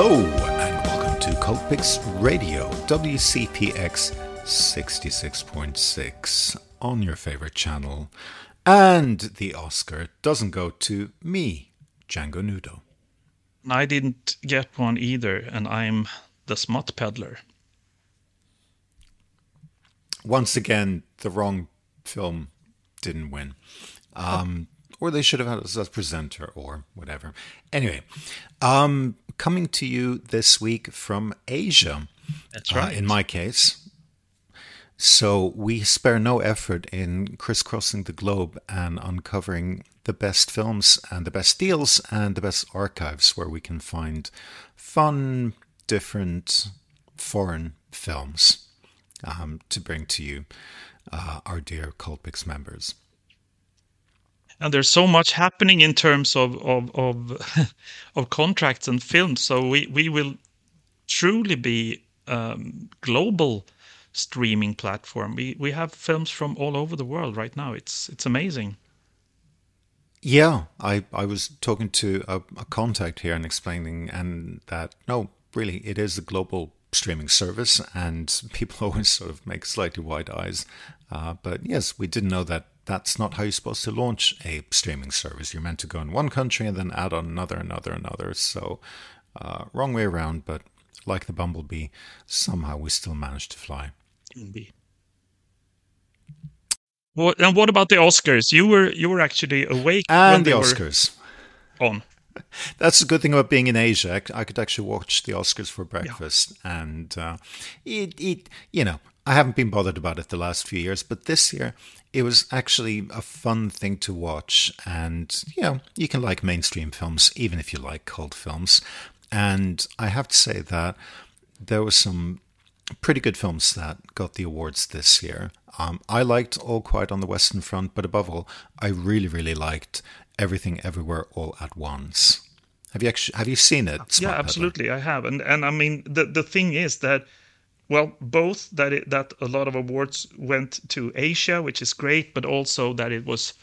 Hello, and welcome to Cultpix Radio, WCPX 66.6 on your favorite channel. And the Oscar doesn't go to me, Django Nudo. I didn't get one either, and I'm the smut peddler. Once again, the wrong film didn't win. Um, or they should have had us as presenter or whatever. Anyway, um, coming to you this week from Asia. That's right. Uh, in my case. So we spare no effort in crisscrossing the globe and uncovering the best films and the best deals and the best archives where we can find fun, different foreign films um, to bring to you, uh, our dear Cultpix members and there's so much happening in terms of of of, of contracts and films. So we we will truly be um, global streaming platform. We we have films from all over the world right now. It's it's amazing. Yeah, I I was talking to a, a contact here and explaining and that no, really, it is a global streaming service, and people always sort of make slightly wide eyes. Uh, but yes, we didn't know that that's not how you're supposed to launch a streaming service. You're meant to go in one country and then add on another, another, another. So, uh, wrong way around, but like the bumblebee, somehow we still managed to fly. Indeed. What and what about the Oscars? You were you were actually awake and the Oscars on. That's the good thing about being in Asia. I could actually watch the Oscars for breakfast, yeah. and uh, it, it, you know, I haven't been bothered about it the last few years, but this year it was actually a fun thing to watch. And, you know, you can like mainstream films, even if you like cult films. And I have to say that there were some pretty good films that got the awards this year. Um, I liked All Quiet on the Western Front, but above all, I really, really liked Everything Everywhere All at Once. Have you actually have you seen it? yeah, absolutely, I have. And and I mean the the thing is that well, both that it, that a lot of awards went to Asia, which is great, but also that it was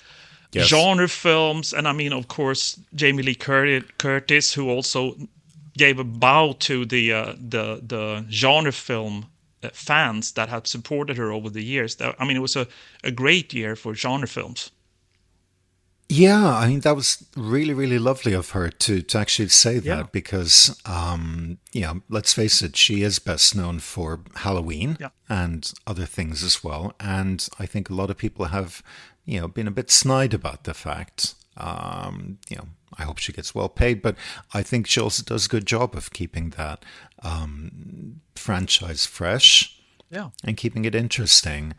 yes. genre films, and I mean, of course, Jamie Lee Curtis, who also gave a bow to the uh, the the genre film uh, fans that have supported her over the years. I mean, it was a, a great year for genre films. Yeah, I mean that was really, really lovely of her to to actually say that yeah. because, um, you know, let's face it, she is best known for Halloween yeah. and other things as well. And I think a lot of people have, you know, been a bit snide about the fact. Um, you know, I hope she gets well paid, but I think she also does a good job of keeping that um, franchise fresh. Yeah. And keeping it interesting.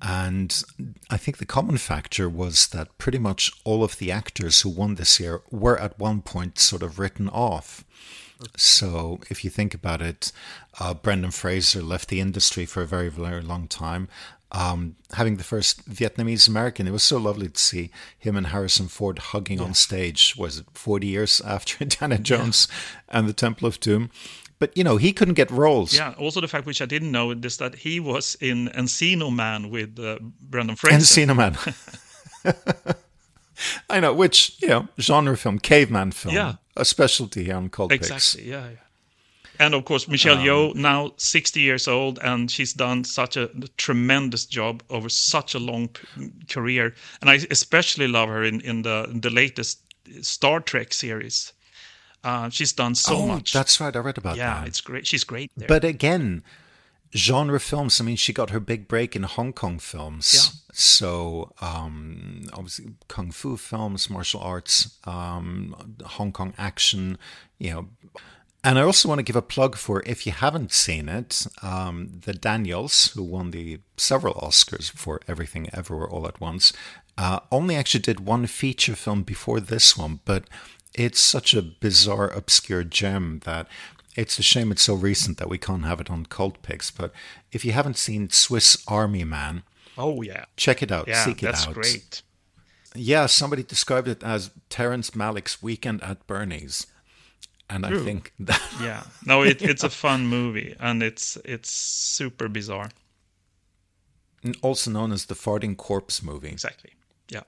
And I think the common factor was that pretty much all of the actors who won this year were at one point sort of written off. So if you think about it, uh, Brendan Fraser left the industry for a very, very long time. Um, having the first Vietnamese American, it was so lovely to see him and Harrison Ford hugging yeah. on stage. Was it 40 years after Indiana Jones yeah. and the Temple of Doom? But you know, he couldn't get roles. Yeah. Also, the fact which I didn't know is that he was in Encino Man with uh, Brendan Fraser. Encino Man. I know, which you know, genre film, caveman film, yeah, a specialty on Cold Exactly. Yeah, yeah. And of course, Michelle um, Yeoh, now 60 years old, and she's done such a tremendous job over such a long p- career. And I especially love her in, in the the latest Star Trek series. Uh, she's done so oh, much. That's right. I read about yeah, that. Yeah, it's great. She's great there. But again, genre films. I mean, she got her big break in Hong Kong films. Yeah. So um, obviously, kung fu films, martial arts, um, Hong Kong action. You know. And I also want to give a plug for if you haven't seen it, um, the Daniels, who won the several Oscars for Everything Everywhere All at Once, uh, only actually did one feature film before this one, but it's such a bizarre, obscure gem that it's a shame it's so recent that we can't have it on Cultpix. But if you haven't seen Swiss Army Man, oh yeah, check it out. Yeah, seek it that's out. great. Yeah, somebody described it as Terrence Malick's Weekend at Bernie's, and True. I think that yeah, no, it, it's a fun movie and it's it's super bizarre. Also known as the Farting Corpse movie. Exactly. Yeah.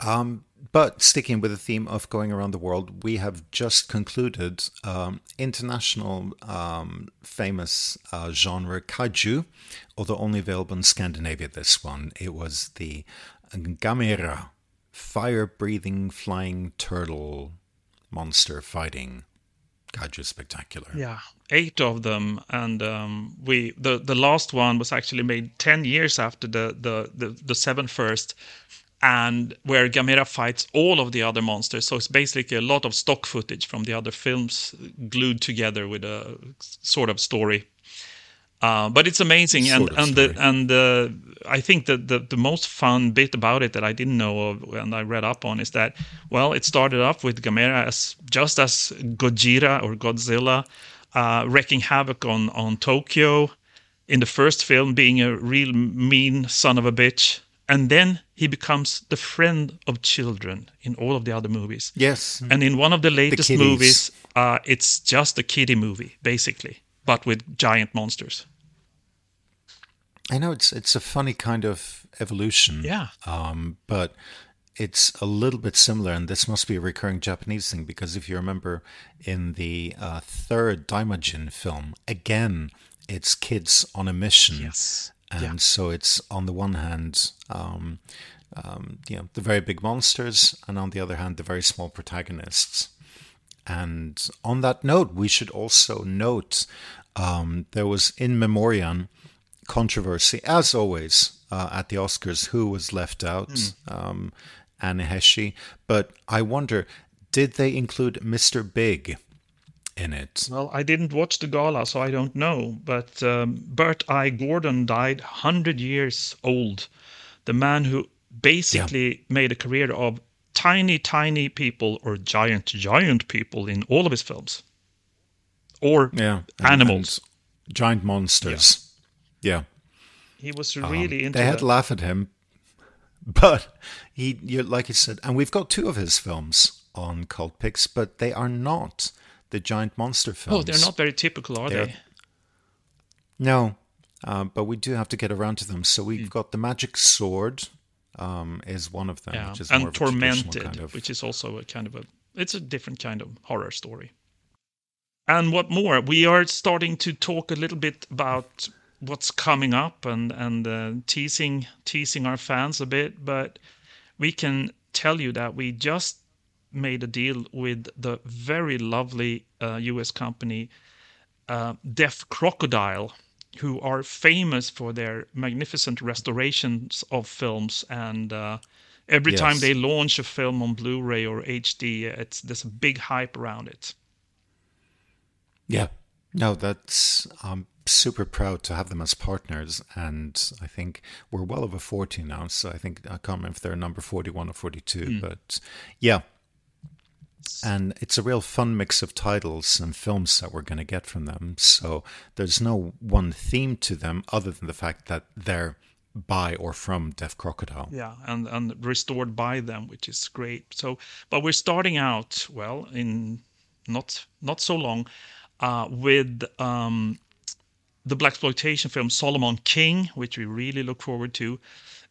Um, but sticking with the theme of going around the world, we have just concluded um, international um, famous uh, genre kaiju, although only available in Scandinavia. This one it was the Gamera, fire-breathing flying turtle monster fighting kaiju spectacular. Yeah, eight of them, and um, we the the last one was actually made ten years after the the the, the seven first, and where Gamera fights all of the other monsters. So it's basically a lot of stock footage from the other films glued together with a sort of story. Uh, but it's amazing, and and the, and uh, I think that the the most fun bit about it that I didn't know of and I read up on is that well, it started off with Gamera as just as Gojira or Godzilla uh, wreaking havoc on on Tokyo in the first film, being a real mean son of a bitch, and then he becomes the friend of children in all of the other movies. Yes, and in one of the latest the movies, uh, it's just a kiddie movie basically, but with giant monsters. I know it's it's a funny kind of evolution. Yeah. Um, but it's a little bit similar, and this must be a recurring Japanese thing because if you remember in the uh, third Daimajin film, again, it's kids on a mission. Yes. And yeah. so it's on the one hand, um, um, you know, the very big monsters, and on the other hand, the very small protagonists. And on that note, we should also note um, there was in memoriam controversy, as always, uh, at the Oscars, who was left out, mm. um, Anne Heche. But I wonder, did they include Mr. Big in it? Well, I didn't watch the gala, so I don't know. But um, Bert I. Gordon died 100 years old. The man who basically yeah. made a career of tiny, tiny people or giant, giant people in all of his films. Or yeah, animals. And, and giant monsters. Yeah. Yeah. He was um, really um, into They had to laugh at him, but he, you like you said, and we've got two of his films on Cultpix, but they are not the giant monster films. Oh, they're not very typical, are they're, they? No, uh, but we do have to get around to them. So we've mm. got the Magic Sword, um, is one of them, yeah. which is and Tormented, kind of... which is also a kind of a it's a different kind of horror story. And what more? We are starting to talk a little bit about what's coming up and and uh, teasing teasing our fans a bit, but we can tell you that we just made a deal with the very lovely uh, U.S. company uh, Deaf Crocodile, who are famous for their magnificent restorations of films and. Uh, every yes. time they launch a film on Blu-ray or HD, it's there's a big hype around it. Yeah, no, that's um, super proud to have them as partners. And I think we're well over 40 now. So I think, I can't remember if they're number 41 or 42. Mm. But yeah. And it's a real fun mix of titles and films that we're going to get from them. So there's no one theme to them other than the fact that they're by or from Deaf Crocodile. Yeah, and and restored by them, which is great. So, but we're starting out well in not not so long uh, with um, the blaxploitation film Solomon King, which we really look forward to,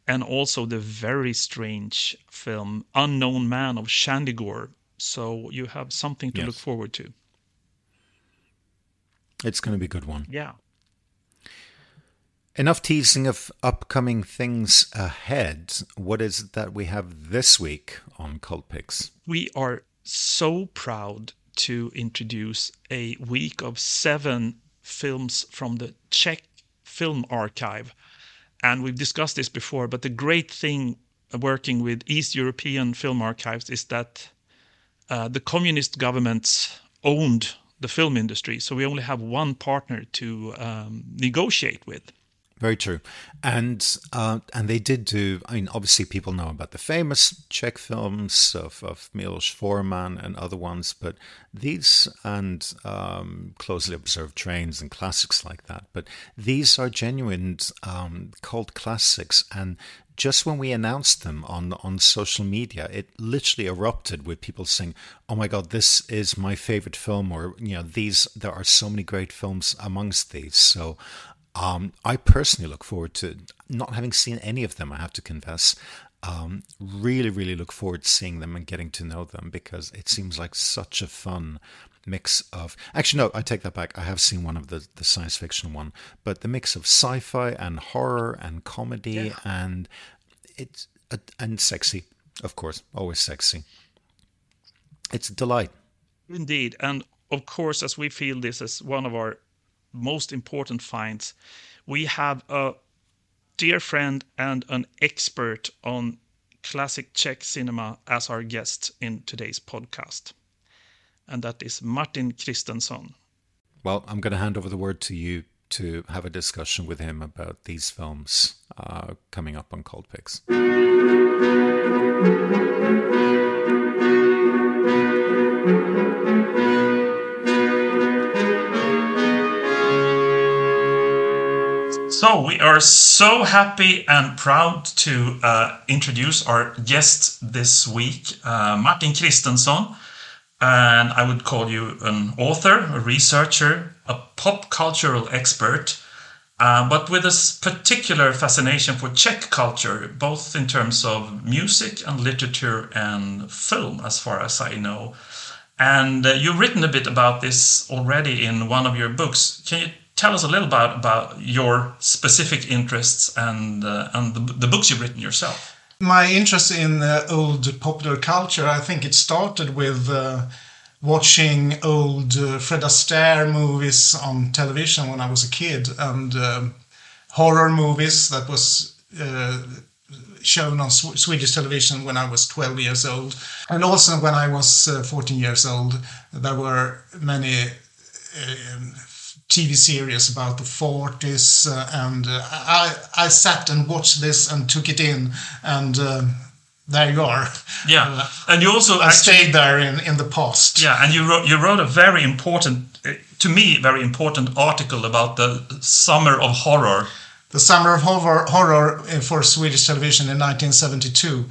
and also the very strange film Unknown Man of Shandigor. So you have something to yes. look forward to. It's going to be a good one. Yeah. Enough teasing of upcoming things ahead. What is it that we have this week on Cultpix? We are so proud to introduce a week of seven films from the Czech film archive. And we've discussed this before, but the great thing working with East European film archives is that uh, the communist governments owned the film industry. So we only have one partner to um, negotiate with. Very true, and uh, and they did do. I mean, obviously, people know about the famous Czech films of of Milos Forman and other ones, but these and um, closely observed trains and classics like that. But these are genuine um, cult classics, and just when we announced them on on social media, it literally erupted with people saying, "Oh my God, this is my favorite film," or you know, these there are so many great films amongst these. So um, I personally look forward to not having seen any of them. I have to confess. Um, really, really look forward to seeing them and getting to know them because it seems like such a fun mix of. Actually, no, I take that back. I have seen one of the, the science fiction one, but the mix of sci fi and horror and comedy yeah. and it's uh, and sexy, of course, always sexy. It's a delight. Indeed. And of course, as we feel this as one of our most important finds, we have a dear friend and an expert on classic Czech cinema as our guest in today's podcast. And that is Martin Kristenson. Well, I'm going to hand over the word to you to have a discussion with him about these films uh, coming up on Cultpix. We are so happy and proud to uh, introduce our guest this week, uh, Martin Kristenson. And I would call you an author, a researcher, a pop cultural expert, uh, but with a particular fascination for Czech culture, both in terms of music and literature and film, as far as I know. And uh, you've written a bit about this already in one of your books. Can you tell us a little about about your specific interests and uh, and the, the, books you've written yourself. My interest in uh, old popular culture, I think it started with uh, watching old uh, Fred Astaire movies on television when I was a kid and um, horror movies that was uh, shown on Sw Swedish television when I was 12 years old. And also when I was uh, 14 years old, there were many uh, TV series about the 40s, uh, and uh, I I sat and watched this and took it in, and uh, there you are. Yeah, uh, and you also I actually, stayed there in in the past. Yeah, and you wrote you wrote a very important, uh, to me, very important article about the summer of horror. The summer of horror, horror for Swedish television in 1972.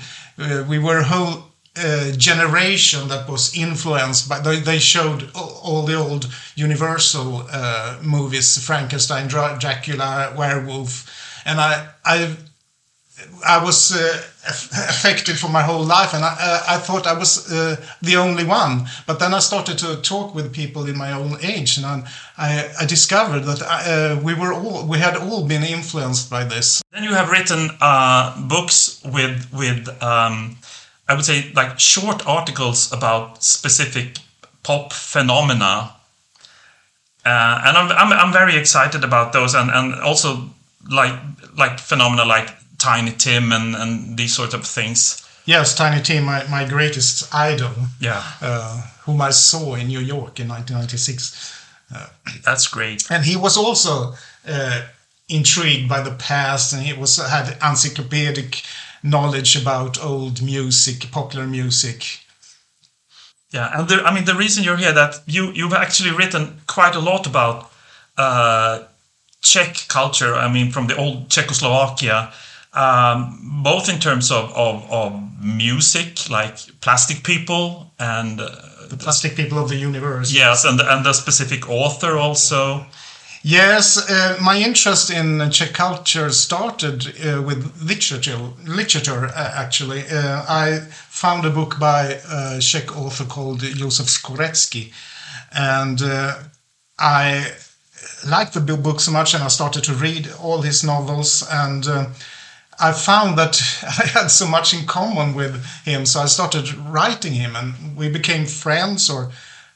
we were whole generation that was influenced by they, they showed all the old universal uh, movies frankenstein dracula werewolf. And i i i was uh, affected for my whole life and i, uh, I thought i was uh, the only one. But then i started to talk with people in my own age and i, I discovered that uh, we were all we had all been influenced by this. Then you have written books with with um, I would say like short articles about specific pop phenomena. Uh, and I'm, I'm, I'm very excited about those and, and also like like phenomena like Tiny Tim and, and these sort of things. Yes, Tiny Tim, my, my greatest idol. Yeah. Uh, whom I saw in New York in 1996. Uh, That's great. And he was also uh, intrigued by the past and he was had encyclopedic knowledge about old music, popular music. Yeah, and the, I mean the reason you're here that you you've actually written quite a lot about uh, Czech culture. I mean, from the old Czechoslovakia, um, both in terms of, of, of music, like Plastic People and uh, the Plastic People of the Universe. Yes, and and the specific author also. Yes, uh, my interest in Czech culture started uh, with literature. Literature, uh, actually, uh, I found a book by a Czech author called Josef Škvorecký, and uh, I liked the book so much, and I started to read all his novels, and uh, I found that I had so much in common with him, so I started writing him, and we became friends or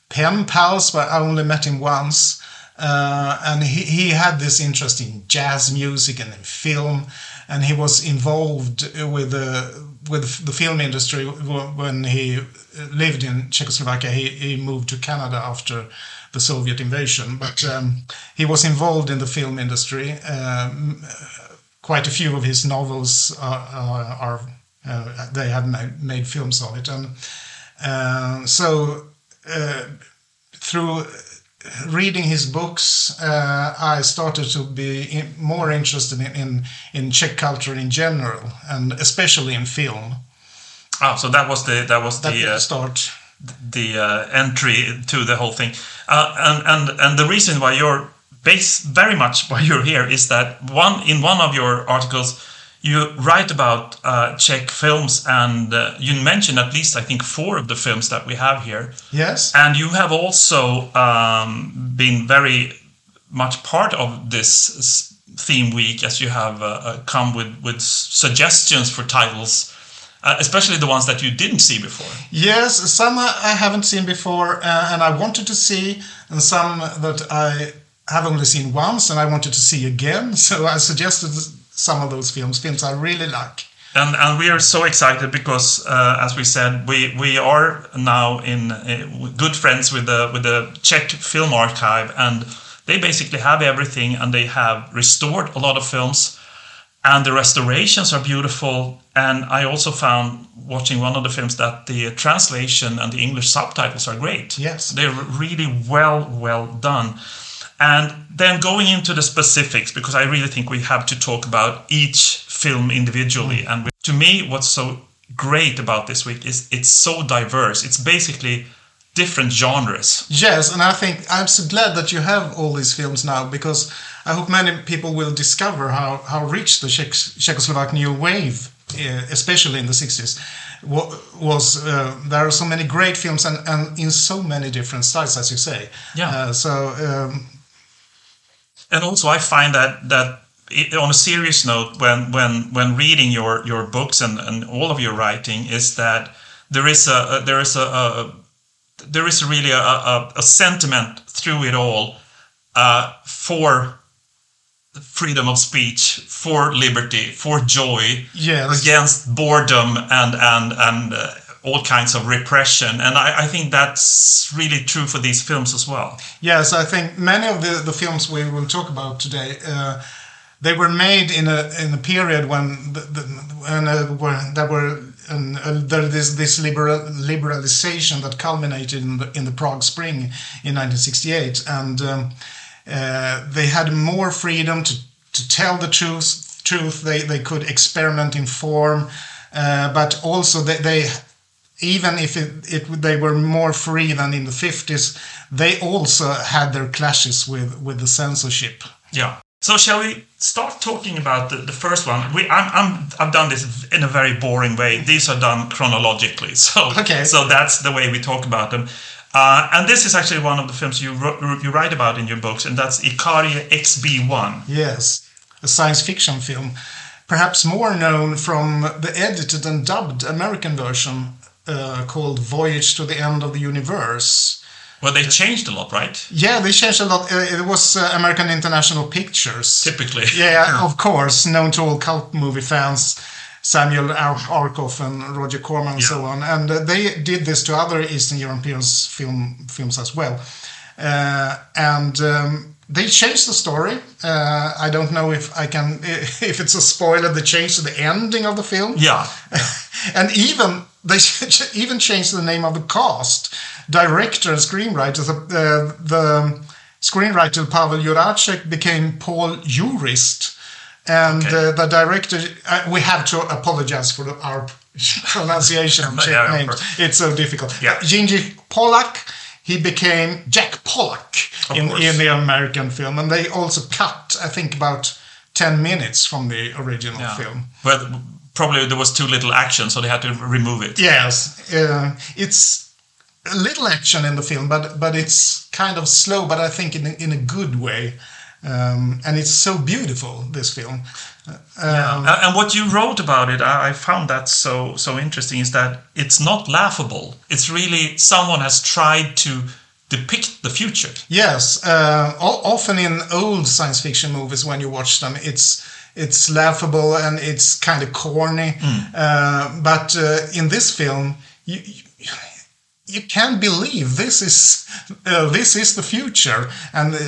pen pals. But I only met him once uh, and he, he had this interest in jazz music and in film, and he was involved with the with the film industry when he lived in Czechoslovakia. He, he moved to Canada after the Soviet invasion, but um, he was involved in the film industry. Um, quite a few of his novels are, are, are uh, they made, made, films of it, and uh, so uh, through reading his books, uh, I started to be in, more interested in, in, in Czech culture in general, and especially in film. Oh, so that was the that was that the uh, start, the uh, entry to the whole thing, uh, and and and the reason why you're base very much why you're here is that one in one of your articles you write about uh, Czech films, and uh, you mentioned at least, I think, four of the films that we have here. Yes. And you have also um, been very much part of this theme week, as you have uh, uh come with, with suggestions for titles. Uh, especially the ones that you didn't see before. Yes, some I haven't seen before, uh, and I wanted to see, and some that I have only seen once, and I wanted to see again. So I suggested some of those films, films I really like. And, and we are so excited because, uh, as we said, we, we are now in uh, good friends with the with the Czech Film Archive, and they basically have everything, and they have restored a lot of films, and the restorations are beautiful. And I also found watching one of the films that the translation and the English subtitles are great. Yes, they're really well well done. And then going into the specifics, because I really think we have to talk about each film individually. Mm. And to me, what's so great about this week is it's so diverse. It's basically different genres. Yes, and I think I'm so glad that you have all these films now because I hope many people will discover how, how rich the Czech, Czechoslovak new wave, eh, especially in the 60s, was. Uh, there are so many great films and, and in so many different styles, as you say. Yeah. Uh, so um, and also I find that that it, on a serious note, when when when reading your your books and, and all of your writing, is that there is a, a there is a, a, there is really a, a, a sentiment through it all uh, for freedom of speech, for liberty, for joy, yes. against boredom and and and uh, all kinds of repression. And I, I, think that's really true for these films as well. Yes, I think many of the, the films we will talk about today. Uh, they were made in a in a period when the, the, when uh, there were and uh, this liberal, liberalization that culminated in the, in the Prague Spring in 1968, and um, uh, they had more freedom to, to tell the truth. Truth, they they could experiment in form, uh, but also they, they even if it, it, they were more free than in the 50s, they also had their clashes with, with the censorship. Yeah. So shall we start talking about the, the first one? We, I'm, I'm, I've done this in a very boring way. These are done chronologically, so okay. so that's the way we talk about them. Uh, and this is actually one of the films you you write about in your books, and that's Ikarie XB1. Yes, a science fiction film, perhaps more known from the edited and dubbed American version uh, called Voyage to the End of the Universe. Well, they changed a lot, right? Yeah, they changed a lot. Uh, it was uh, American International Pictures. Typically. Yeah, of course, known to all cult movie fans. Samuel Arkoff and Roger Corman and yeah. so on. And uh, they did this to other Eastern European film, films as well. Uh, and um, they changed the story. Uh, I don't know if I can, if it's a spoiler, they changed the ending of the film. Yeah. yeah. and even they even changed the name of the cast, director and screenwriter. The, uh, the screenwriter Pavel Juráček became Paul Jurist, and okay. uh, the director. Uh, we have to apologize for our pronunciation of yeah, names. It's so difficult. Yeah. Jinji Polák. He became Jack Pollock in, in the American film, and they also cut, I think, about 10 minutes from the original yeah. film. But probably there was too little action, so they had to remove it. Yes, uh, it's a little action in the film, but but it's kind of slow, but I think in a, in a good way. Um, and it's so beautiful this film. Um, yeah. And what you wrote about it, I found that so so interesting. Is that it's not laughable. It's really someone has tried to depict the future. Yes, uh, often in old science fiction movies, when you watch them, it's it's laughable and it's kind of corny. Mm. Uh, but uh, in this film, you, you can't believe this is uh, this is the future, and uh,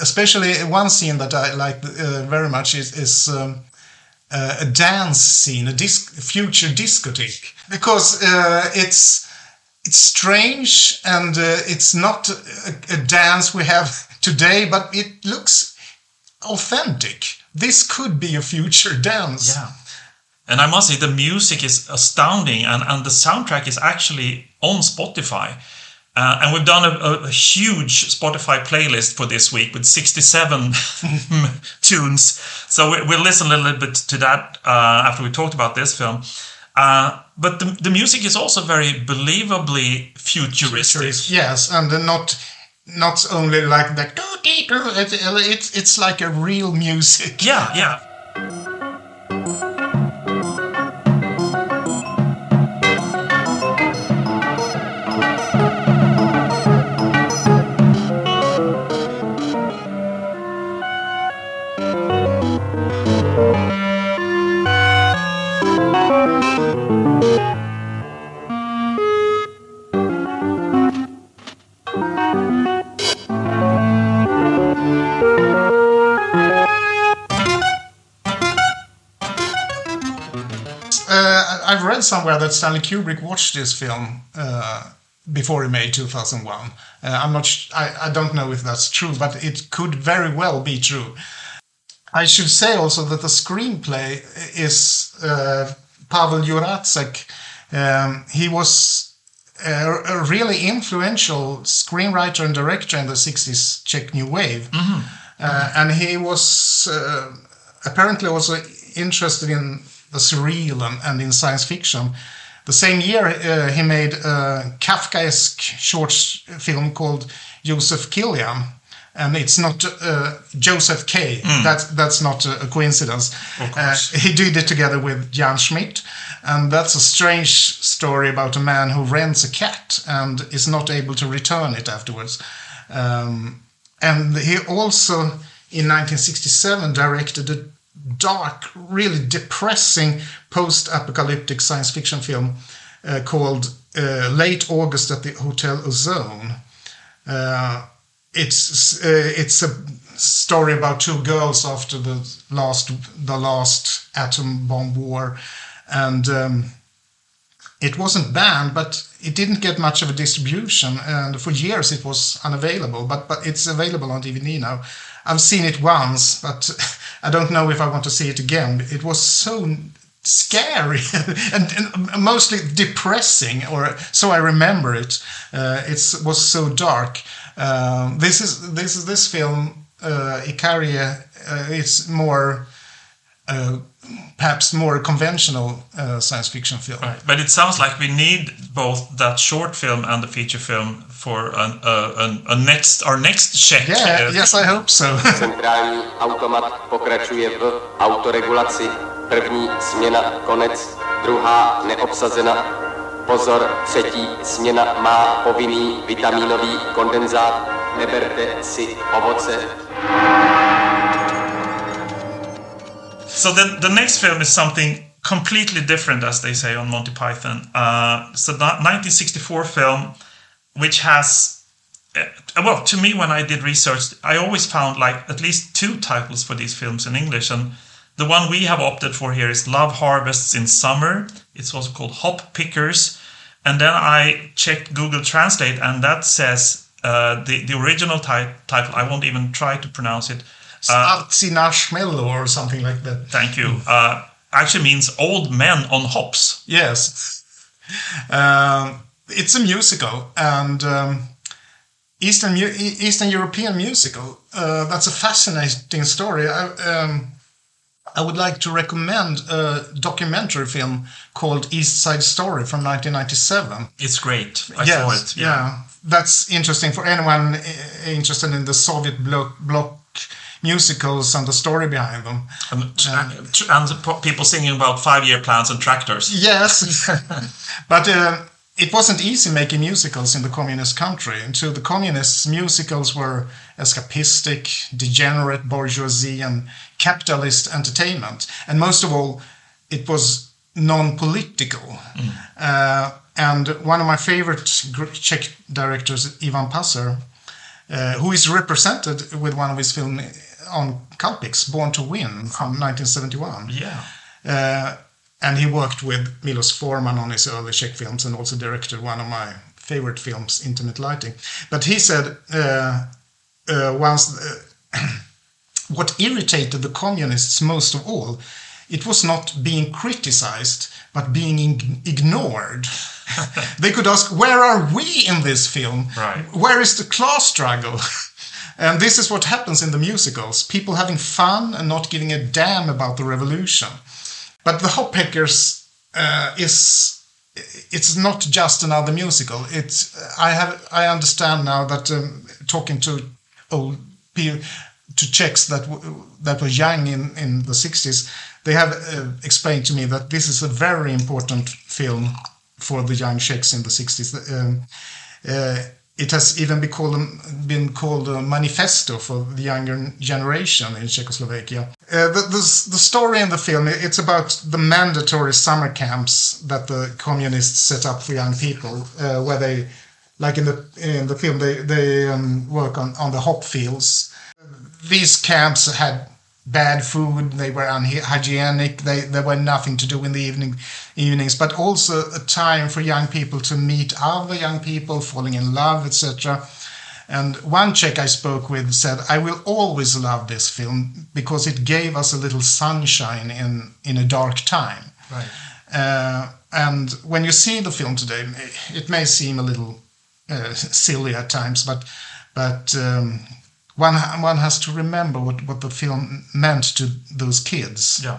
especially one scene that I like uh, very much is, is um, uh, a dance scene, a disc, future discotheque, because it's it's strange and it's not a, a dance we have today, but it looks authentic this could be a future dance. Yeah. And I must say, the music is astounding, and, and the soundtrack is actually on Spotify. Uh, and we've done a, a, huge Spotify playlist for this week with 67 tunes. So we, will listen a little bit to that uh, after we talked about this film. Uh, but the, the music is also very believably futuristic. Yes, and not not only like that. It's it's like a real music. Yeah, yeah. Read somewhere that Stanley Kubrick watched this film uh, before he made 2001. Uh, I'm not. I, I don't know if that's true, but it could very well be true. I should say also that the screenplay is uh, Pavel Juráček. Um, he was a, a, really influential screenwriter and director in the 60s Czech New Wave. Mm-hmm. Uh, and he was uh, apparently also interested in the surreal and, and in science fiction. The same year, uh, he made a Kafkaesque short film called Joseph Kilian. And it's not uh, Joseph K. Mm. That's that's not a coincidence. Uh, he did it together with Jan Schmidt, and that's a strange story about a man who rents a cat and is not able to return it afterwards. Um, and he also, in 1967, directed a dark, really depressing post-apocalyptic science fiction film uh, called uh, Late August at the Hotel Ozone. Uh, it's uh, it's a story about two girls after the last the last atom bomb war, and um, it wasn't banned, but it didn't get much of a distribution, and for years it was unavailable. But but it's available on DVD now. I've seen it once, but I don't know if I want to see it again. It was so scary and, and, mostly depressing, or so I remember it. Uh, it was so dark. Uh, this is this is this film uh, Ikarie. Uh, it's more uh, perhaps more conventional uh, science fiction film. Right. But it sounds like we need both that short film and the feature film for an, uh, an, a next, our next check. Yeah, yes, I hope so. Centrální automat pokračuje v autoregulaci. První směna konec, druhá neobsazena. Pozor, třetí směna má povinný vitaminový kondenzát. Neberte si ovoce. So the, the next film is something completely different, as they say on Monty Python. Uh, it's a 1964 film which has uh, well to me when i did research i always found like at least two titles for these films in english. And the one we have opted for here is love harvests in summer. It's also called hop pickers. And then i checked google translate and that says uh, the, the original ti- title i won't even try to pronounce it uh, or something like that. Thank you. Uh, actually means old men on hops. Yes. Um, it's a musical and um, Eastern Eastern European musical. Uh, that's a fascinating story. I, um, I would like to recommend a documentary film called East Side Story from 1997. It's great. I yes, saw it. Yeah. yeah. that's interesting for anyone uh, interested in the Soviet bloc, bloc musicals and the story behind them. And, and, and people singing about five-year plans and tractors. Yes, but uh, it wasn't easy making musicals in the communist country. And to the communists, musicals were escapistic, degenerate bourgeoisie, and capitalist entertainment. And most of all, it was non political. Mm. Uh, and one of my favorite Czech directors, Ivan Passer, uh, who is represented with one of his films on Cultpix, Born to Win from 1971. Yeah. Uh, and he worked with Milos Forman on his early Czech films and also directed one of my favorite films, Intimate Lighting. But he said uh, uh, once uh, what irritated the communists most of all it was not being criticized, but being ignored. they could ask, where are we in this film? Right. Where is the class struggle? and this is what happens in the musicals people having fun and not giving a damn about the revolution. But the Hoppickers uh, is it's not just another musical. It's I have I understand now that um, talking to old people to Czechs that that were young in in the 60s, they have uh, explained to me that this is a very important film for the young Czechs in the 60s. Um, uh, it has even been called, been called a manifesto for the younger generation in Czechoslovakia. Uh, the, the, the, story in the film, it's about the mandatory summer camps that the communists set up for young people, uh, where they, like in the, in the film, they, they um, work on, on the hop fields. These camps had bad food, they were unhygienic, they, there were nothing to do in the evening evenings, but also a time for young people to meet other young people, falling in love, etc. And one Czech I spoke with said, I will always love this film because it gave us a little sunshine in, in a dark time. Right. Uh, and when you see the film today, it may seem a little uh, silly at times, but but um, one one has to remember what, what the film meant to those kids. Yeah.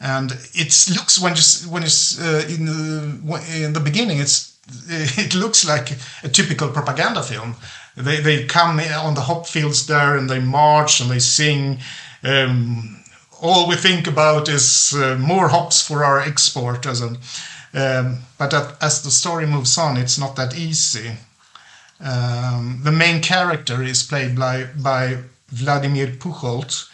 And it looks when you when it's uh, in the in the beginning, it's it looks like a typical propaganda film. They they come on the hop fields there and they march and they sing. Um, all we think about is uh, more hops for our exporters, and um, but as the story moves on, it's not that easy. Um, the main character is played by, by Vladimir Pucholt,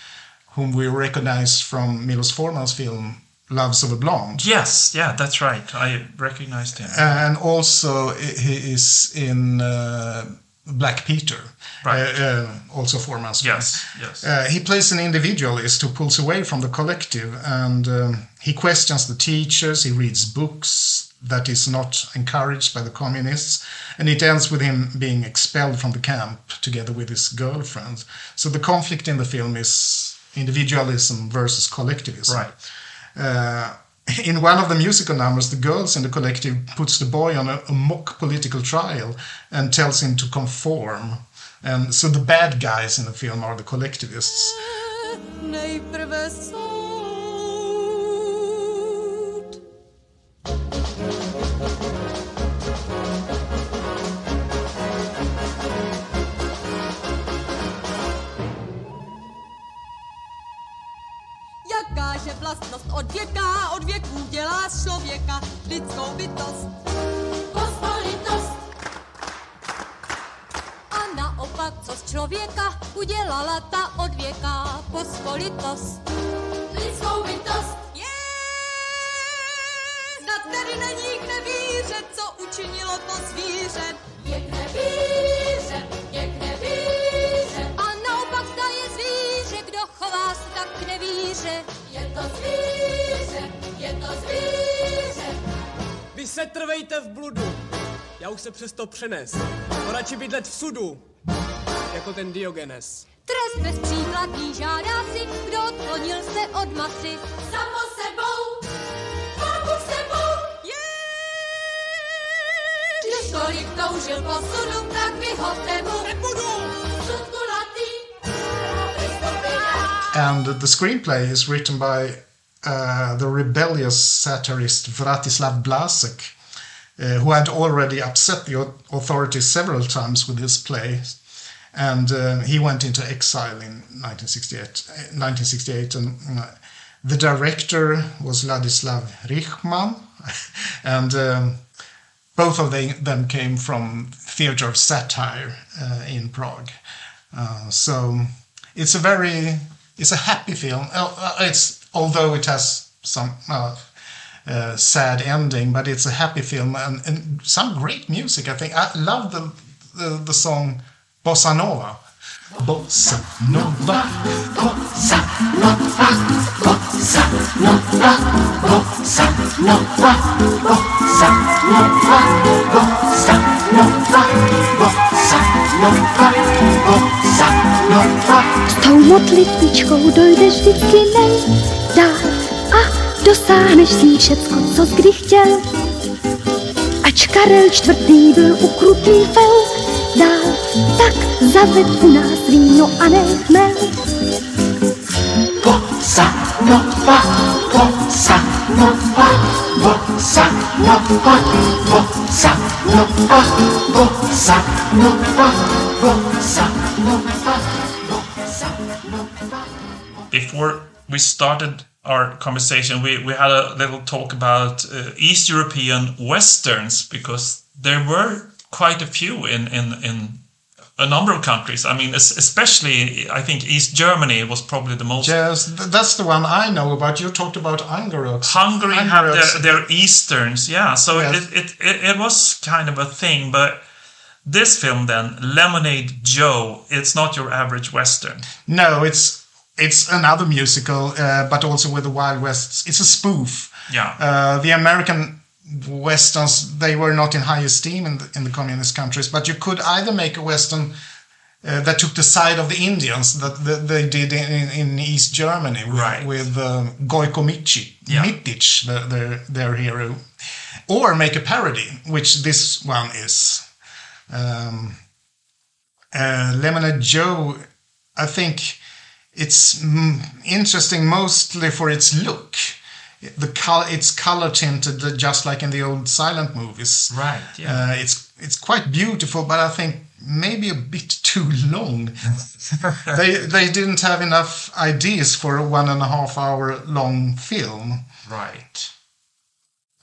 whom we recognize from Milos Forman's film Loves of a Blonde. Yes, yeah, that's right. I recognized him. And also he is in uh, Black Peter, right. uh, uh, also Forman's film. Yes, yes. Uh, he plays an individualist who pulls away from the collective and um, he questions the teachers, he reads books, that is not encouraged by the communists. And it ends with him being expelled from the camp together with his girlfriend. So the conflict in the film is individualism versus collectivism. Right. Uh, in one of the musical numbers, the girls in the collective puts the boy on a, a mock political trial and tells him to conform. And so the bad guys in the film are the collectivists. Od věka, od věků dělá z člověka lidskou bytost. Pospolitost. A naopak, co z člověka udělala ta od věka pospolitost. Lidskou bytost. Yeah! Snad tedy není k nevíře, co učinilo to zvíře. Je k nevíře, je k nevíře. A naopak zda je zvíře, kdo chová se tak k nevíře. Je to zvíře, je to zvíře. Vy se trvejte v bludu, já už se přesto přenes. Poradši bydlet v sudu, jako ten Diogenes. Trest bez příkladný žádá si, kdo odklonil se od masy. Samo sebou, tvorbu sebou, yeah! Když tolik toužil po sudu, tak vyhoďte mu. Nebudu! And the screenplay is written by uh, the rebellious satirist Vratislav Blažek, uh, who had already upset the authorities several times with his play. And uh, he went into exile in 1968. 1968 and uh, the director was Ladislav Rychman, and um, both of them came from theater of satire uh, in Prague. Uh, so it's a very it's a happy film. Uh, it's although it has some uh, uh, sad ending, but it's a happy film and, and, some great music. I think I love the the, the song Bossa Nova. Bossa Nova, Bossa Nova, Bossa Nova, Bossa Nova, Bossa Nova, Bossa Nova, Bossa Nova, Bossa Nova. Tou modlitbičkou dojdeš vždycky nejdál a dosáhneš si všecko, co kdy chtěl. Ač Karel čtvrtý byl ukrutný fel, dál tak zaved u nás víno a ne chmel. Bossa nova, bossa nova, bossa nova, bossa nova, bossa nova, bossa Before we started our conversation, we, we had a little talk about uh, East European westerns because there were quite a few in, in, in a number of countries. I mean, especially I think East Germany was probably the most. Yes, that's the one I know about. You talked about Hungary. Hungary had their, their Easterns, yeah. So yes. it, it, it was kind of a thing, but this film then, Lemonade Joe, it's not your average Western. No, it's it's another musical, uh, but also with the Wild West. It's a spoof. Yeah. Uh, the American westerns they were not in high esteem in the, in the communist countries, but you could either make a western uh, that took the side of the Indians that, that they did in, in, East Germany with, right. with uh, Gojko Mici, yeah. Mitic, the, their, their hero, or make a parody, which this one is. Um, uh, Lemonade Joe, I think it's interesting mostly for its look. The color it's color tinted just like in the old silent movies. Right yeah. Uh, it's it's quite beautiful but i think maybe a bit too long. They they didn't have enough ideas for a one and a half hour long film. Right.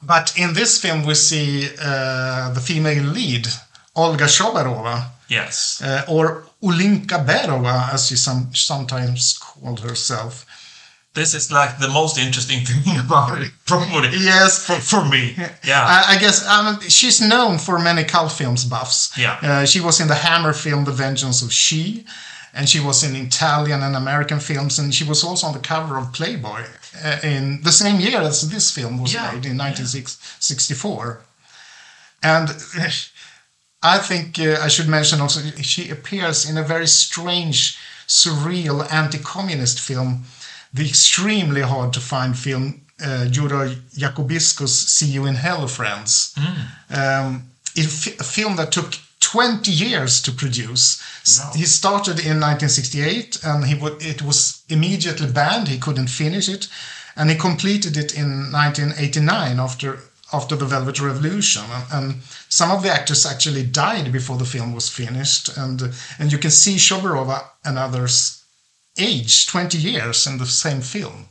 But in this film we see uh, the female lead Olga Schoberová. Yes. Uh, or Olinka Berova as she some, sometimes called herself this is like the most interesting thing about it, probably. Yes, for, for me. Yeah, I, I guess um, she's known for many cult films buffs. Yeah, uh, she was in the Hammer film The Vengeance of She, and she was in Italian and American films, and she was also on the cover of Playboy uh, in the same year as this film was yeah. made in 1964. And I think uh, I should mention also she appears in a very strange, surreal anti-communist film the extremely hard to find film uh, Juro Jakubisko's See You in Hell, Friends. Mm. Um, a film that took 20 years to produce. No. He started in 1968 and he it was immediately banned. He couldn't finish it. And he completed it in 1989 after after the Velvet Revolution. And, some of the actors actually died before the film was finished. And and you can see Schoberová and others age 20 years in the same film.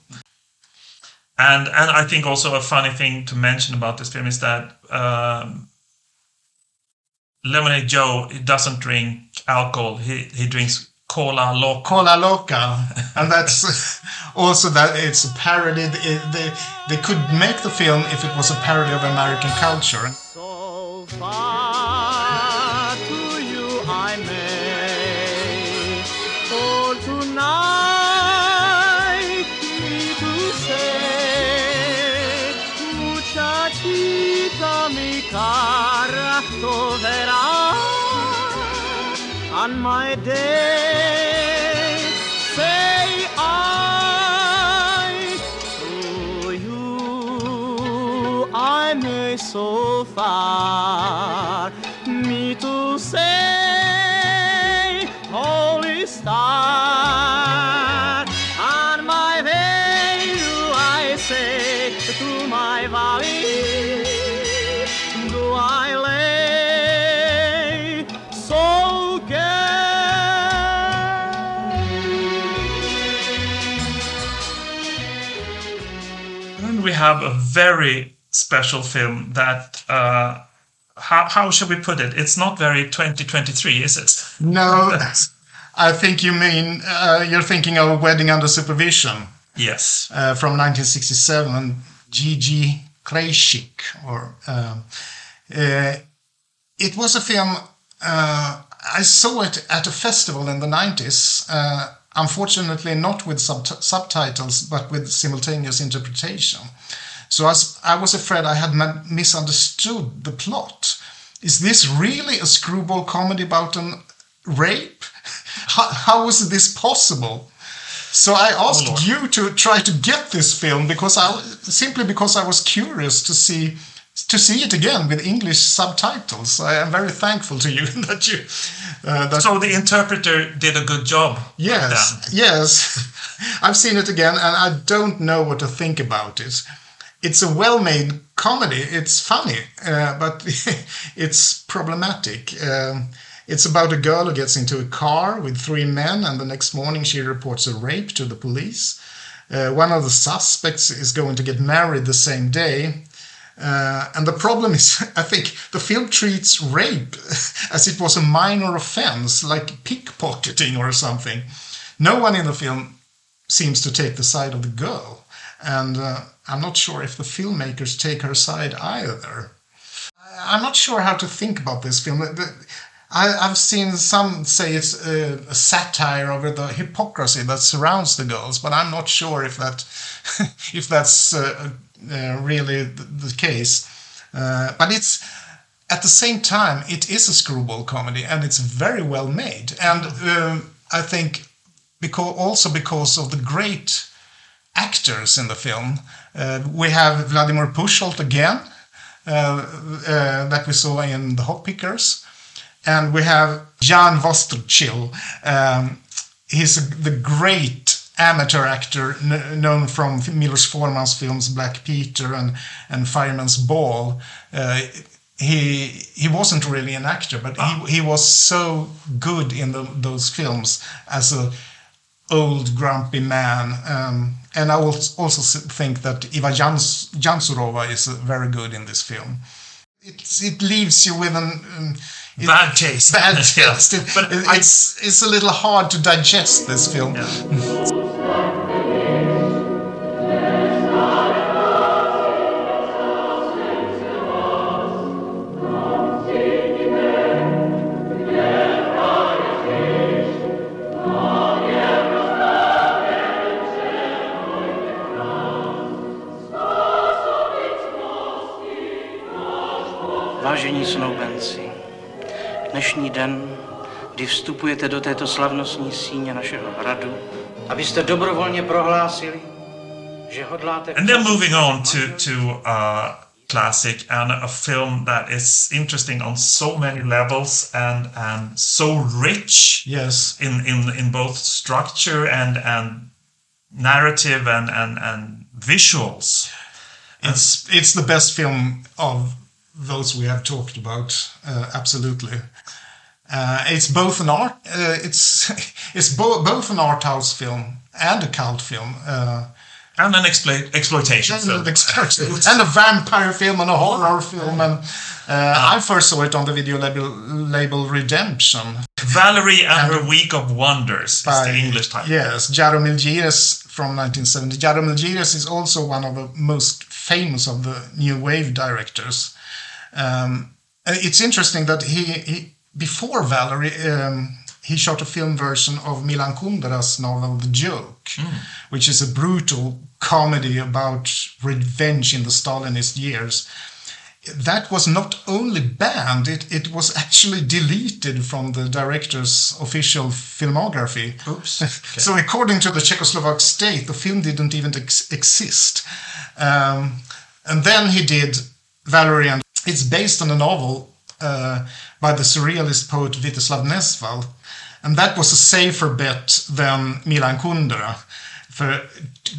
And and I think also a funny thing to mention about this film is that um, Lemonade Joe he doesn't drink alcohol. He he drinks cola loca. Cola loca, and that's also that it's a parody. They, they they could make the film if it was a parody of American culture. So so far. Me to say holy star. On my way do I say to my valley do I lay so gay? And we have a very special film that uh, how, how should we put it? It's not very 2023, is it? No, I think you mean uh, you're thinking of Wedding Under Supervision. Yes, uh, from 1967, Jiří Krejčík. Or uh, uh, it was a film. Uh, I saw it at a festival in the 90s unfortunately not with sub- subtitles but with simultaneous interpretation. So as I was afraid I had misunderstood the plot. Is this really a screwball comedy about an rape? How, how is this possible? So I asked oh, you to try to get this film because I simply because I was curious to see to see it again with English subtitles. I am very thankful to you that you. Uh, that so the interpreter did a good job. Yes, yes. I've seen it again, and I don't know what to think about it. It's a well-made comedy. It's funny, uh, but it's problematic. Um, it's about a girl who gets into a car with three men, and the next morning she reports a rape to the police. Uh, one of the suspects is going to get married the same day. Uh, and the problem is, I think the film treats rape as it was a minor offense, like pickpocketing or something. No one in the film seems to take the side of the girl. And uh, I'm not sure if the filmmakers take her side either. I'm not sure how to think about this film. I, have seen some say it's a, satire over the hypocrisy that surrounds the girls, but I'm not sure if that if that's uh, uh, really the, the case. Uh, but it's at the same time it is a screwball comedy and it's very well made, and um, I think because also because of the great actors in the film. Uh, we have Vladimir Pucholt again, uh, uh, that we saw in The Hop Pickers. And we have Jan Vostrčil. Um, he's the great amateur actor known from Milos Forman's films Black Peter and, and Fireman's Ball. Uh, he he wasn't really an actor, but he, he was so good in the, those films as a old grumpy man. Um, and I also think that Eva Jans- Janžurová is very good in this film. It, it leaves you with an um, it, bad taste. Bad taste. but it, it's it's a little hard to digest this film. Yeah. den, kdy vstupujete do této slavnostní síně našeho hradu, abyste dobrovolně prohlásili, že hodláte... And then moving on to, to uh, classic and a film that is interesting on so many levels and and so rich yes. in in in both structure and and narrative and and and visuals. It's it's the best film of those we have talked about uh, absolutely uh, it's both an art. Uh, it's it's bo- both an art house film and a cult film. Uh, and an explo- exploitation and film. and a vampire film and a horror film. And uh, I first saw it on the video label, label Redemption. Valerie and, and Her Week of Wonders by, is the English title. Yes, Jaromil Jireš from 1970. Jaromil Jireš is also one of the most famous of the new wave directors. Um, it's interesting that he, he before Valerie, um, he shot a film version of Milan Kundera's novel The Joke, mm. which is a brutal comedy about revenge in the Stalinist years. That was not only banned, it, it was actually deleted from the director's official filmography. Oops. Okay. so, according to the Czechoslovak state, the film didn't even ex- exist. Um, and then he did Valerie, and it's based on a novel uh, by the surrealist poet Vítězslav Nezval. And that was a safer bet than Milan Kundera, for,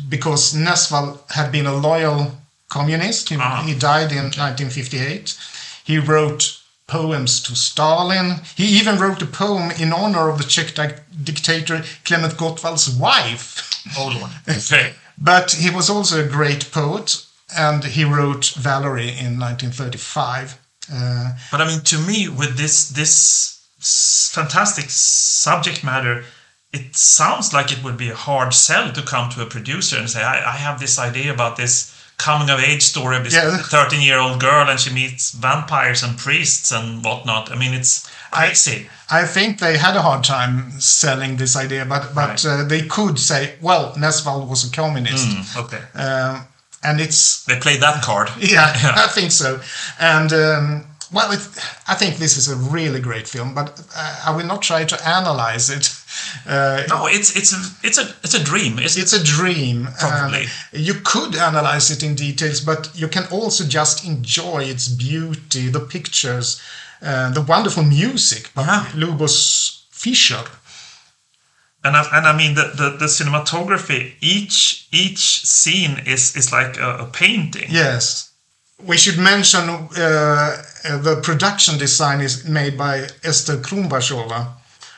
because Nezval had been a loyal communist. He, ah. he died in 1958. He wrote poems to Stalin. He even wrote a poem in honor of the Czech di- dictator Klement Gottwald's wife. Old one. Okay. but he was also a great poet, and he wrote Valerie in 1935. Uh, but I mean, to me, with this this fantastic subject matter, it sounds like it would be a hard sell to come to a producer and say, "I, I have this idea about this coming of age story of this thirteen year old girl, and she meets vampires and priests and whatnot." I mean, it's crazy. I, I think they had a hard time selling this idea, but but right. uh, they could say, "Well, Nezval was a communist." Mm, okay. Uh, and it's they played that card. Yeah, yeah. I think so. And um, well, it, I think this is a really great film, but uh, I will not try to analyze it Uh, no, it's it's a it's a it's a dream. It's, it's a dream. Probably. Uh, you could analyze it in details, but you can also just enjoy its beauty, the pictures, uh, the wonderful music by Yeah. Luboš Fišer. And I, and I mean the, the, the cinematography. Each each scene is is like a, a painting. Yes. We should mention uh, uh, the production design is made by Ester Krumbachová,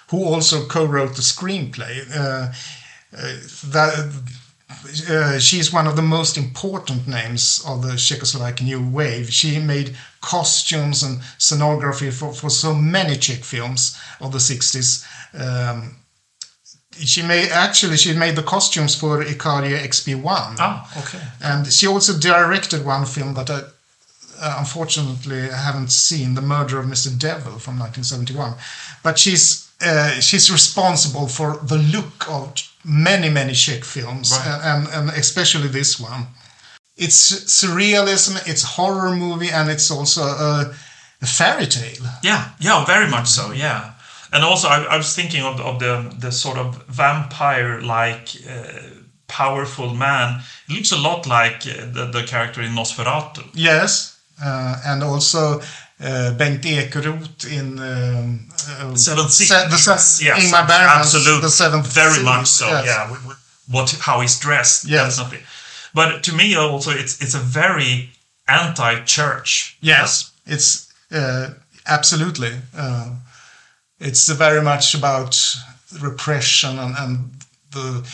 who also co-wrote the screenplay. Uh, uh, that, uh, she's one of the most important names of the Czechoslovak New Wave. She made costumes and scenography for, for so many Czech films of the 60s. Um, she made actually she made the costumes for Icaria XP1 Oh, okay. and she also directed one film that I uh, unfortunately haven't seen, The Murder of Mr. Devil from 1971. But she's uh, she's responsible for the look of many many Czech films, Right. and, and especially this one. It's surrealism, it's horror movie, and it's also a, a fairy tale. Yeah, yeah, very much so. Yeah, and also I, I was thinking of, of the the sort of vampire-like, uh, powerful man. It looks a lot like uh, the the character in Nosferatu. Yes, uh, and also uh, Bengt Ekerot in um, uh, Seventh Seal. Se- the se- yes, Ingmar Bergman's absolutely, The Seventh very Sea, much so. yes. Yeah, with, with what how he's dressed. Yes. definitely. But to me, also, it's it's a very anti-church. Yes, it's uh, absolutely. Uh, it's very much about repression and, and the.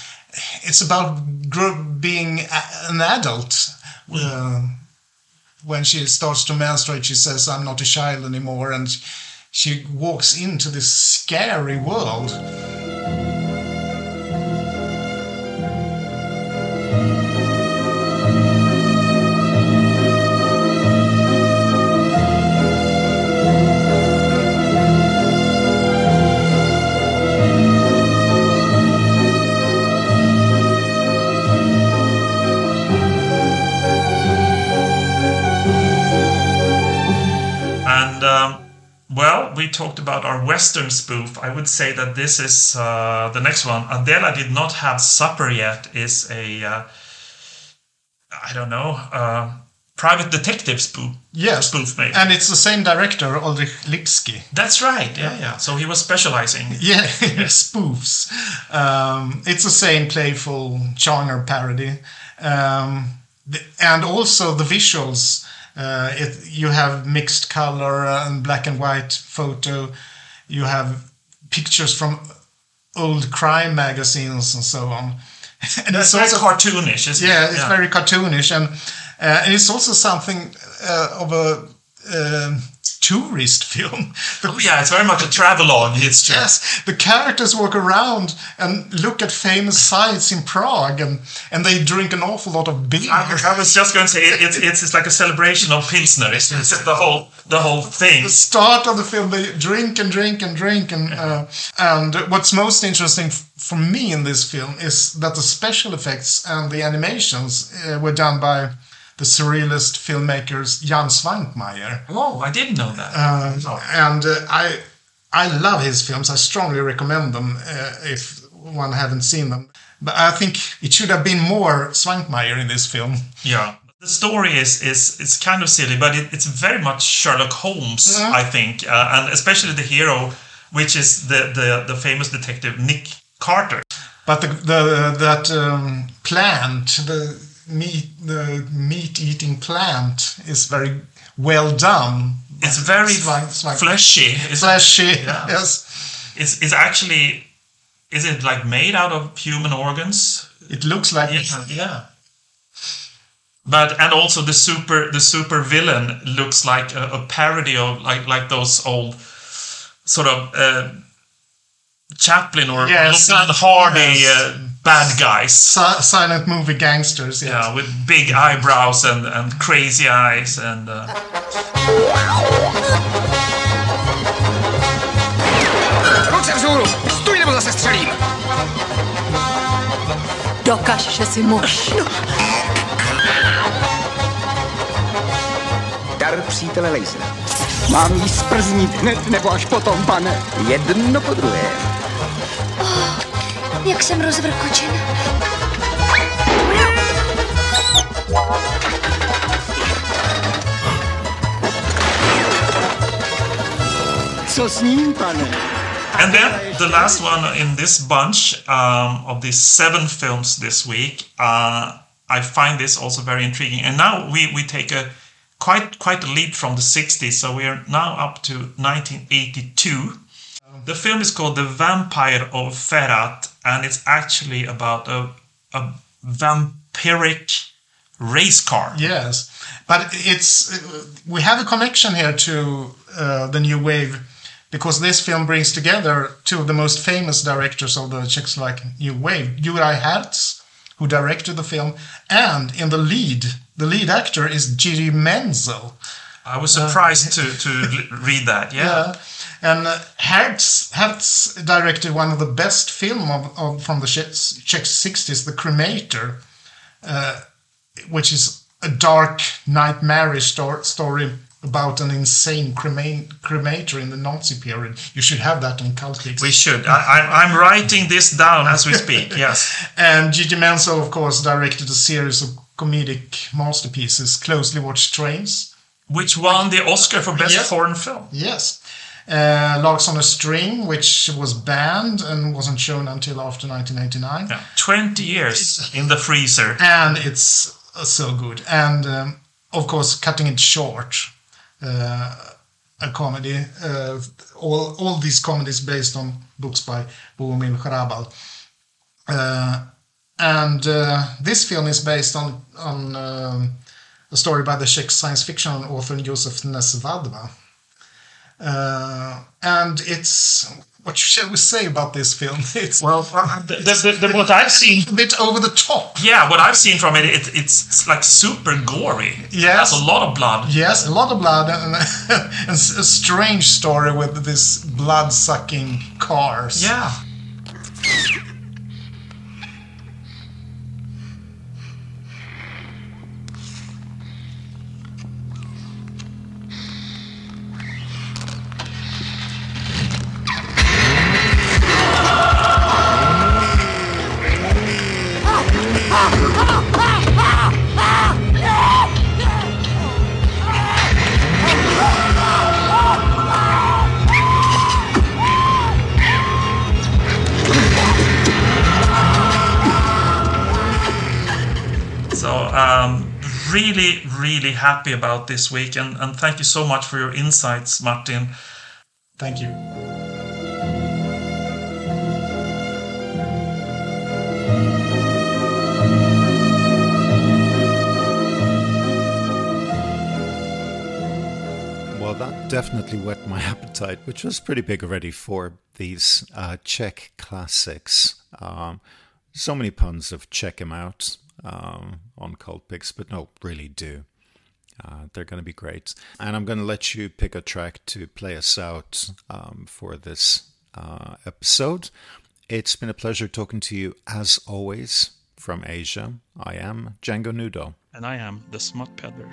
It's about gr- being a- an adult. Uh, when she starts to menstruate, she says, "I'm not a child anymore," and she walks into this scary world. We talked about our Western spoof. I would say that this is uh, the next one. Adela did not have supper yet. Is a uh, I don't know uh, private detective spoof. Yes, spoof maybe. and it's the same director, Oldřich Lipský. That's right. Yeah, yeah. So he was specializing. Yeah, spoofs. Um, it's the same playful genre parody, um, the- and also the visuals. Uh, it, you have mixed color and black and white photo. You have pictures from old crime magazines and so on. And It's very cartoonish, isn't yeah, it? it's very cartoonish, and uh, and it's also something uh, of a um tourist film. Oh, yeah, it's very much a travelogue. It's true. Yes, the characters walk around and look at famous sites in Prague, and, and they drink an awful lot of beer. I, I was just going to say it, it's, it's it's like a celebration of Pilsner. It's, it's the whole the whole thing. the start of the film, they drink and drink and drink, and uh, and what's most interesting for me in this film is that the special effects and the animations uh, were done by the surrealist filmmakers Jan Svankmajer. Oh, I didn't know that. Uh, Oh. and uh, I I love his films. I strongly recommend them uh, if one haven't seen them. But I think it should have been more Svankmajer in this film. Yeah. The story is is is kind of silly, but it, it's very much Sherlock Holmes, Yeah. I think, uh, and especially the hero, which is the, the the famous detective Nick Carter. But the, the that um, plant, the meat, the meat-eating plant, is very well done. It's very Svank- fleshy. It's, Fleshy, Yeah. yes. It's, it's actually is it like made out of human organs? It looks like Yeah, yeah. But and also the super the super villain looks like a, a parody of like like those old sort of uh, Chaplin or Yes, Hardy yes. uh, bad guys. si- silent movie gangsters. Yes. Yeah, with big eyebrows and, and crazy eyes and uh, Ruce vzhůru! Stůj nebo zase střelím! Dokaž, že si muž. Dar přítele Lejsera. Mám jí sprznít hned nebo až potom, pane? Jedno po druhé. Jak jsem rozvrkočen. Co s ním, pane? And then the last one in this bunch um, of these seven films this week, uh, I find this also very intriguing. And now we, we take a quite quite a leap from the 60s, so we are now up to 1982. The film is called The Vampire of Ferrat, and it's actually about a, a vampiric race car. Yes, but it's uh, we have a connection here to uh, the new wave because this film brings together two of the most famous directors of the Czechoslovakian new wave, Juraj Herz, who directed the film, and in the lead, the lead actor is Jiří Menzel. I was surprised to, to read that. Yeah. Yeah. And uh, Herz, Herz directed one of the best film of, of from the Czech, Czech 60s, The Cremator, uh, which is a dark, nightmarish sto- story about an insane crema- cremator in the Nazi period. You should have that on Cultpix. We should. I, I'm writing this down as we speak. Yes. And Jiří Menzel, of course, directed a series of comedic masterpieces, Closely Watched Trains. Which won the Oscar for Best Yes. Foreign Film. Yes. Uh, Larks on a String, which was banned and wasn't shown until after 1989. Yeah. 20 years in the freezer. And it's uh, so good. And um, of course, Cutting It Short, uh, a comedy. Uh, all, all these comedies based on books by Bohumil Hrabal. Uh, and uh, this film is based on, on um, a story by the Czech science fiction author Josef Nesvadba. Uh, and it's what shall we say about this film? It's well, the, the, the, what I've seen a bit over the top. Yeah, what I've seen from it, it it's like super gory. Yes. It has a lot of blood. Yes, a lot of blood and, and a strange story with this blood-sucking cars. Yeah. Happy about this week, and, and thank you so much for your insights, Martin. Thank you. Well, that definitely whet my appetite, which was pretty big already for these uh, Czech classics. Um, so many puns of check him out um, on Cultpix, but no, really do. Uh, they're going to be great. And I'm going to let you pick a track to play us out um, for this uh, episode. It's been a pleasure talking to you as always from Asia. I am Django Nudo. And I am the Smut Peddler.